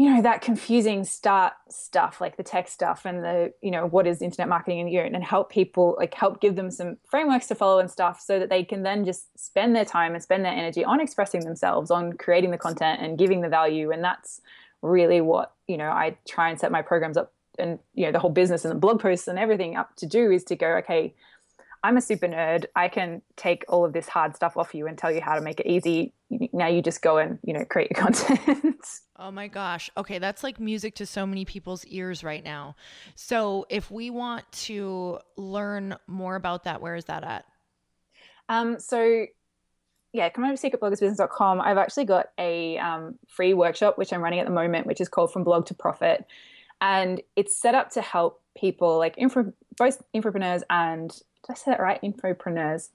you know that confusing start stuff like the tech stuff and the you know what is internet marketing and you and help people like help give them some frameworks to follow and stuff so that they can then just spend their time and spend their energy on expressing themselves on creating the content and giving the value. And that's really what you know i try and set my programs up and you know the whole business and the blog posts and everything up to do is to go okay i'm a super nerd. I can take all of this hard stuff off you and tell you how to make it easy. Now you just go and you know create your content. Oh my gosh. Okay that's like music to so many people's ears right now. So if we want to learn more about that where is that at? Um so yeah, come over to secretbloggersbusiness.com. I've actually got a um, free workshop which I'm running at the moment, which is called From Blog to Profit. And it's set up to help people like info, both entrepreneurs and I say that right? Infopreneurs,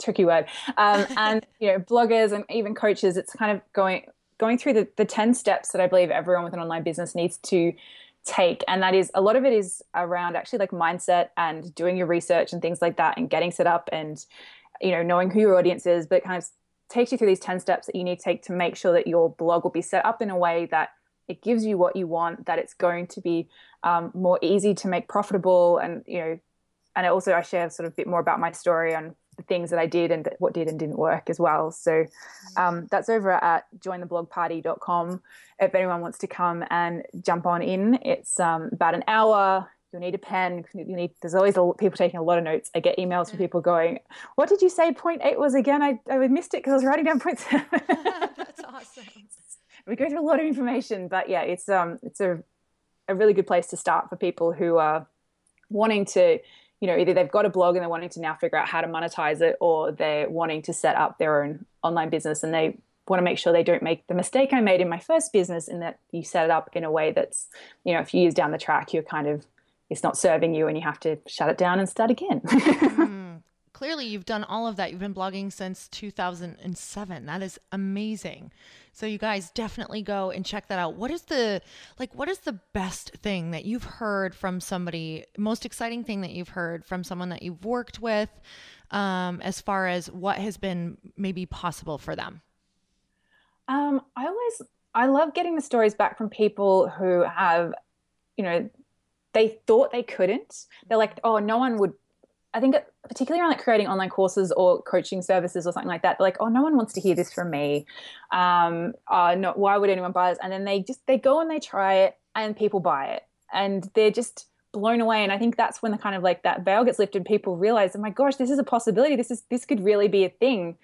tricky word, um, and you know bloggers and even coaches. It's kind of going going through the, the 10 steps that I believe everyone with an online business needs to take. And that is a lot of it is around actually like mindset and doing your research and things like that and getting set up and, you know, knowing who your audience is, but kind of takes you through these 10 steps that you need to take to make sure that your blog will be set up in a way that it gives you what you want that it's going to be um, more easy to make profitable and you know and also i share sort of a bit more about my story on the things that i did and what did and didn't work as well. So um, that's over at jointheblogparty.com if anyone wants to come and jump on in it's um, about an hour. You'll need a pen. You need there's always a, people taking a lot of notes. I get emails from people going what did you say point eight was again? I, I missed it because i was writing down point seven. That's awesome. We go through a lot of information, but yeah, it's um it's a a really good place to start for people who are wanting to, you know, either they've got a blog and they're wanting to now figure out how to monetize it, or they're wanting to set up their own online business and they want to make sure they don't make the mistake I made in my first business in that you set it up in a way that's, you know, a few years down the track, you're kind of it's not serving you and you have to shut it down and start again. mm, clearly you've done all of that. You've been blogging since 2007. That is amazing. So you guys definitely go and check that out. What is the like what is the best thing that you've heard from somebody, most exciting thing that you've heard from someone that you've worked with um as far as what has been maybe possible for them? Um I always I love getting the stories back from people who have you know they thought they couldn't. They're like, "Oh, no one would I think particularly around like creating online courses or coaching services or something like that, like, oh, no one wants to hear this from me. Um, uh, why would anyone buy this? And then they just they go and they try it, and people buy it, and they're just blown away. And I think that's when the kind of like that veil gets lifted. People realize, oh my gosh, this is a possibility. This is this could really be a thing.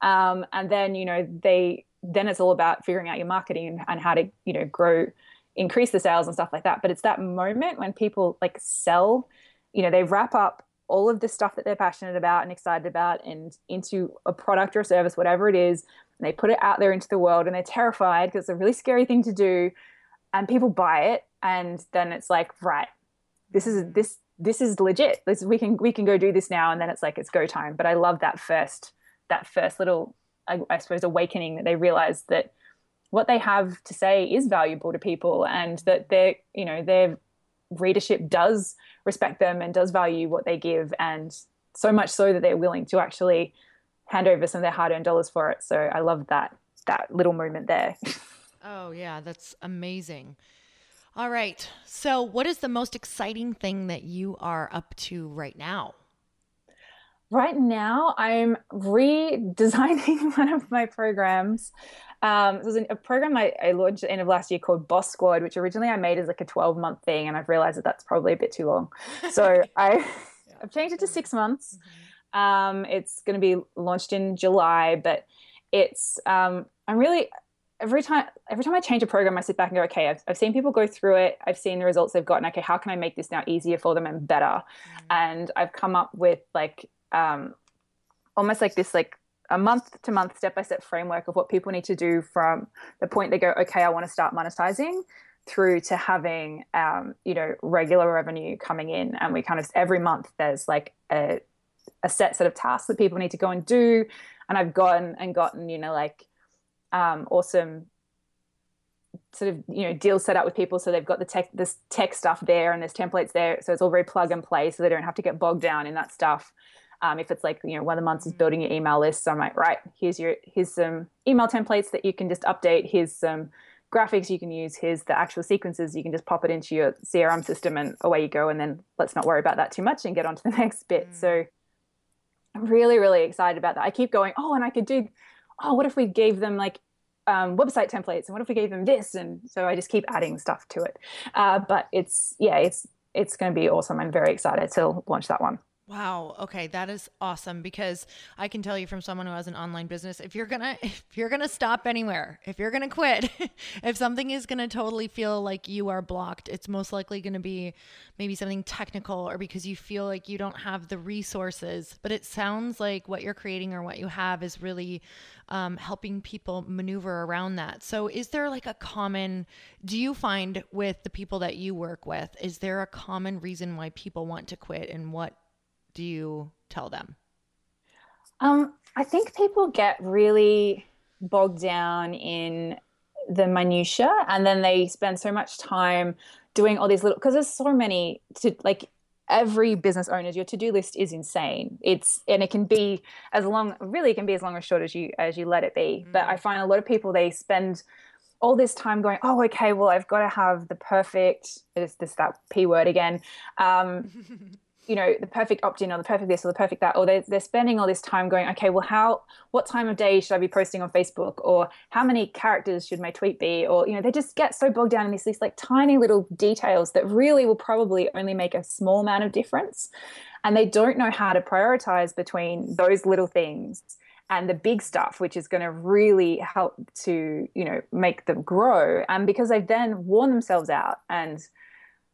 Um, and then you know they then it's all about figuring out your marketing and, and how to you know grow, increase the sales and stuff like that. But it's that moment when people like sell, you know, they wrap up all of the stuff that they're passionate about and excited about and into a product or a service, whatever it is, and they put it out there into the world and they're terrified because it's a really scary thing to do. And people buy it, and then it's like, right, this is this this is legit. This, we can we can go do this now, and then it's like it's go time. But I love that first that first little I, I suppose awakening that they realize that what they have to say is valuable to people and that they're you know their readership does respect them and does value what they give, and so much so that they're willing to actually hand over some of their hard-earned dollars for it. So I love that that little moment there. oh yeah, that's amazing. All right. So, what is the most exciting thing that you are up to right now? Right now, I'm redesigning one of my programs. Um, it was a program I, I, launched at the end of last year called Boss Squad, which originally I made as like a 12 month thing, and I've realized that that's probably a bit too long. So I, I've changed it to six months. Mm-hmm. Um, it's going to be launched in July, but it's um, I'm really every time every time I change a program, I sit back and go, okay, I've, I've seen people go through it, I've seen the results they've gotten. Okay, how can I make this now easier for them and better? Mm-hmm. And I've come up with like um, almost like this like a month to month step by step framework of what people need to do from the point they go, okay, I want to start monetizing through to having um, you know regular revenue coming in. And we kind of every month there's like a, a set set of tasks that people need to go and do. And i've gotten and gotten you know like um, awesome sort of you know deals set up with people. So they've got the tech this tech stuff there and there's templates there. So it's all very plug and play. So they don't have to get bogged down in that stuff um, if it's like you know one of the months is building your email list, so I'm like, right, here's your here's some email templates that you can just update. Here's some graphics you can use. Here's the actual sequences. You can just pop it into your CRM system, and away you go. And then let's not worry about that too much and get on to the next bit. Mm. So I'm really really excited about that. I keep going. Oh, and I could do. Oh, what if we gave them like um, website templates and what if we gave them this and so i just keep adding stuff to it uh, but it's yeah it's it's going to be awesome i'm very excited to launch that one Wow. Okay, that is awesome because I can tell you from someone who has an online business, if you're going to if you're going to stop anywhere, if you're going to quit, if something is going to totally feel like you are blocked, it's most likely going to be maybe something technical or because you feel like you don't have the resources. But it sounds like what you're creating or what you have is really um, helping people maneuver around that. So, is there like a common, do you find with the people that you work with, is there a common reason why people want to quit and what do you tell them? Um, I think people get really bogged down in the minutia and then they spend so much time doing all these little because there's so many to like every business owner's your to-do list is insane it's and it can be as long really it can be as long or short as you as you let it be mm-hmm. but i find a lot of people they spend all this time going oh okay well i've got to have the perfect it's this that p word again um you know the perfect opt-in or the perfect this or the perfect that or they're, they're spending all this time going okay well how what time of day should i be posting on facebook? Or how many characters should my tweet be? Or you know they just get so bogged down in these, these like tiny little details that really will probably only make a small amount of difference. And they don't know how to prioritize between those little things and the big stuff which is going to really help to you know make them grow. And because they've then worn themselves out and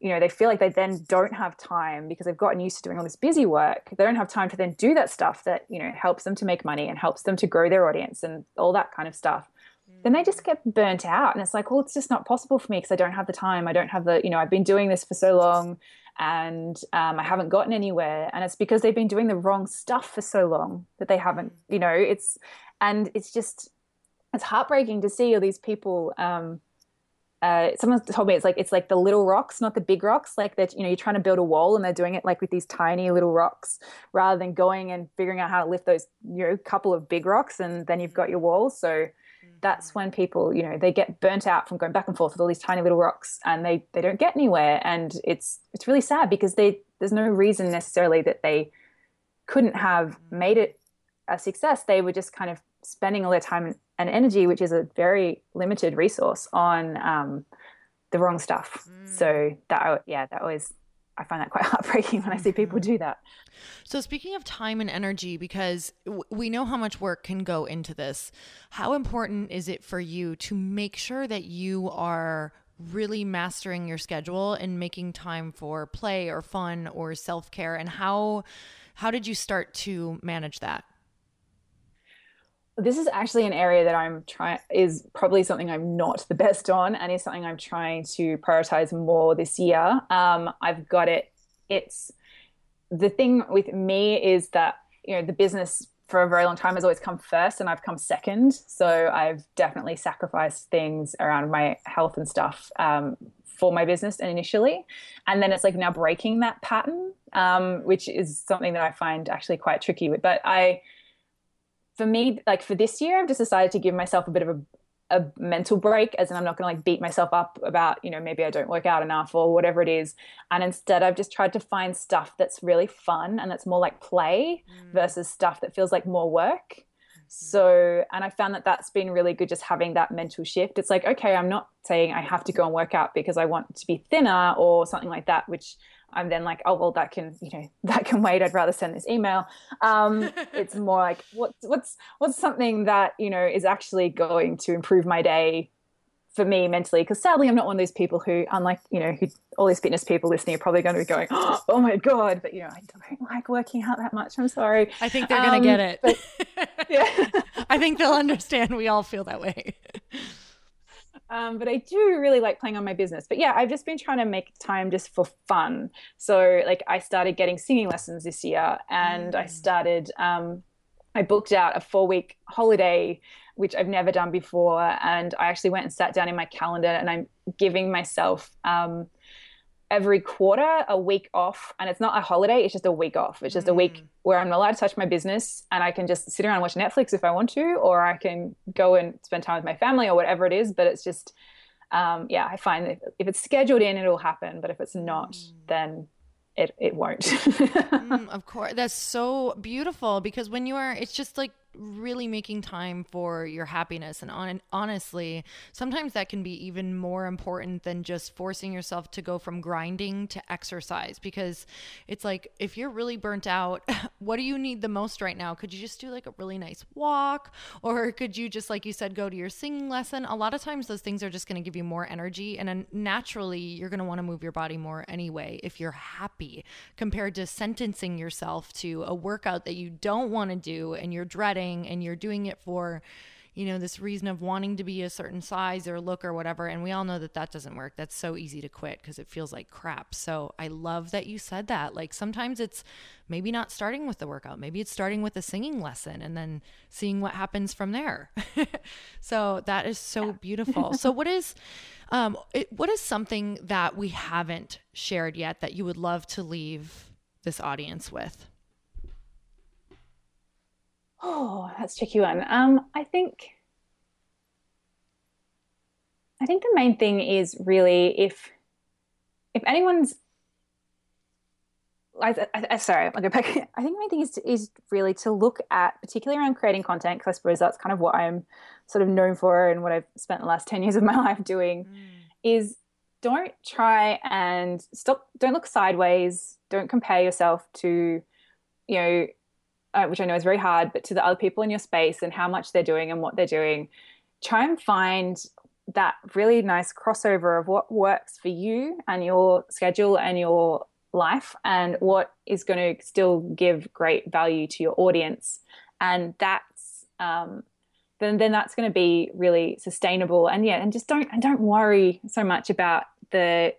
you know they feel like they then don't have time because they've gotten used to doing all this busy work they don't have time to then do that stuff that you know helps them to make money and helps them to grow their audience and all that kind of stuff mm. then they just get burnt out and it's like well it's just not possible for me because i don't have the time i don't have the you know i've been doing this for so long and um, i haven't gotten anywhere and it's because they've been doing the wrong stuff for so long that they haven't mm. you know it's and it's just it's heartbreaking to see all these people um, uh, someone told me it's like it's like the little rocks, not the big rocks. Like that, you know, you're trying to build a wall, and they're doing it like with these tiny little rocks, rather than going and figuring out how to lift those, you know, couple of big rocks, and then you've got your mm. wall. So mm-hmm. that's when people, you know, they get burnt out from going back and forth with all these tiny little rocks, and they they don't get anywhere, and it's it's really sad because they there's no reason necessarily that they couldn't have mm-hmm. made it a success. They were just kind of spending all their time and energy, which is a very limited resource, on um, the wrong stuff. Mm. So that, yeah, that always I find that quite heartbreaking when I see people mm-hmm. do that. So, speaking of time and energy, because w- we know how much work can go into this, how important is it for you to make sure that you are really mastering your schedule and making time for play or fun or self care? And how how did you start to manage that? This is actually an area that I'm trying is probably something I'm not the best on, and is something I'm trying to prioritize more this year. Um, I've got it. It's the thing with me is that you know the business for a very long time has always come first, and I've come second. So I've definitely sacrificed things around my health and stuff um, for my business initially, and then it's like now breaking that pattern, um, which is something that I find actually quite tricky. But I for me, like for this year, I've just decided to give myself a bit of a a mental break as in I'm not going to like beat myself up about, you know, maybe I don't work out enough or whatever it is. And instead I've just tried to find stuff that's really fun and that's more like play mm. versus stuff that feels like more work. Mm-hmm. So, and I found that that's been really good just having that mental shift. It's like, okay, I'm not saying I have to go and work out because I want to be thinner or something like that, which I'm then like, oh well, that can you know that can wait. I'd rather send this email. Um, it's more like what's what's what's something that you know is actually going to improve my day for me mentally? Because sadly i'm not one of those people who unlike you know who all these fitness people listening are probably going to be going oh my god but you know i don't like working out that much. I'm sorry. I think they're um, going to get it. but, yeah. I think they'll understand we all feel that way um, but I do really like playing on my business. But yeah, I've just been trying to make time just for fun. So like I started getting singing lessons this year, and mm. I started. Um, I booked out a four week holiday, which I've never done before, and I actually went and sat down in my calendar, and I'm giving myself. Um, every quarter a week off and it's not a holiday it's just a week off it's just mm. a week mm. where i'm not allowed to touch my business and i can just sit around and watch netflix if i want to or i can go and spend time with my family or whatever it is but it's just um, yeah i find that if it's scheduled in it'll happen but if it's not mm. then it, it won't mm, of course that's so beautiful because when you are it's just like really making time for your happiness. And on, honestly, sometimes that can be even more important than just forcing yourself to go from grinding to exercise because it's like if you're really burnt out, what do you need the most right now? Could you just do like a really nice walk? Or could you just, like you said, go to your singing lesson? A lot of times those things are just going to give you more energy. And naturally, you're going to want to move your body more anyway if you're happy compared to sentencing yourself to a workout that you don't want to do and you're dreading and you're doing it for you know this reason of wanting to be a certain size or look or whatever. And we all know that that doesn't work. That's so easy to quit because it feels like crap. So i love that you said that. Like sometimes it's maybe not starting with the workout. Maybe it's starting with a singing lesson and then seeing what happens from there. So that is so beautiful. So what is um it, what is something that we haven't shared yet that you would love to leave this audience with Oh, that's a tricky one. Um, I think I think the main thing is really if if anyone's I, I, sorry, I'll go back. I think the main thing is to, is really to look at, particularly around creating content, because I suppose that's kind of what I'm sort of known for and what I've spent the last ten years of my life doing. Mm. Is don't try and stop. Don't look sideways. Don't compare yourself to, you know, uh, which I know is very hard, but to the other people in your space and how much they're doing and what they're doing, try and find that really nice crossover of what works for you and your schedule and your life and what is going to still give great value to your audience. And that's, um, then, then that's going to be really sustainable. And yeah, and just don't, and don't worry so much about the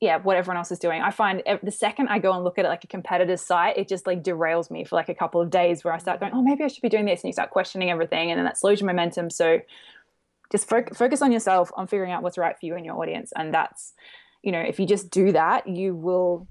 yeah, what everyone else is doing. I find the second I go and look at it like a competitor's site, it just like derails me for like a couple of days where I start going, oh, maybe I should be doing this. And you start questioning everything and then that slows your momentum. So just fo- focus on yourself, on figuring out what's right for you and your audience. And that's, you know, if you just do that, you will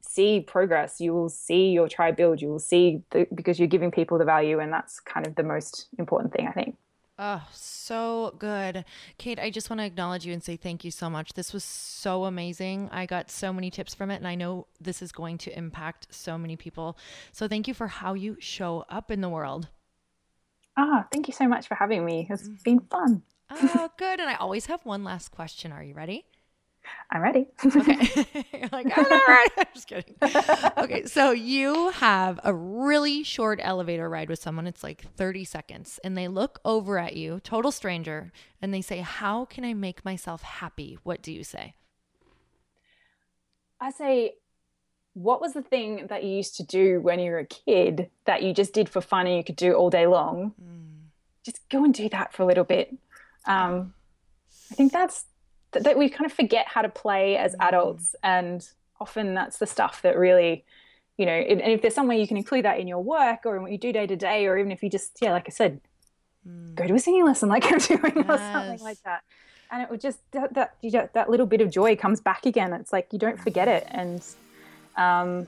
see progress. You will see your tribe build. You will see the, because you're giving people the value. And that's kind of the most important thing, I think. Oh, so good. Kate, I just want to acknowledge you and say thank you so much. This was so amazing. I got so many tips from it, and I know this is going to impact so many people. So thank you for how you show up in the world. Ah, oh, thank you so much for having me. It's mm-hmm. been fun. oh, good. And I always have one last question. Are you ready? I'm ready. okay. You're like, I'm not ready. I'm just kidding. okay. So you have a really short elevator ride with someone. It's like 30 seconds. And they look over at you, total stranger, and they say, How can I make myself happy? What do you say? I say, What was the thing that you used to do when you were a kid that you just did for fun and you could do all day long? Mm. Just go and do that for a little bit. Um, I think that's that, that we kind of forget how to play as mm. adults and often that's the stuff that really you know and if there's some way you can include that in your work or in what you do day to day or even if you just yeah like i said mm. go to a singing lesson like i'm doing yes. or something like that and it would just that that, you know, that little bit of joy comes back again it's like you don't forget it and um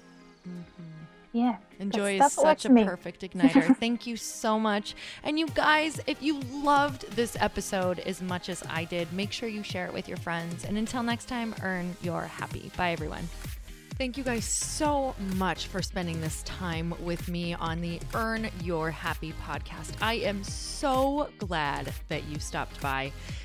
mm-hmm yeah. Enjoy is such a me. perfect igniter. Thank you so much. And you guys, if you loved this episode as much as I did, make sure you share it with your friends. And until next time, earn your happy. Bye, everyone. Thank you guys so much for spending this time with me on the Earn Your Happy podcast. I am so glad that you stopped by.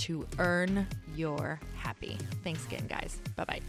to earn your happy. Thanks again, guys. Bye bye.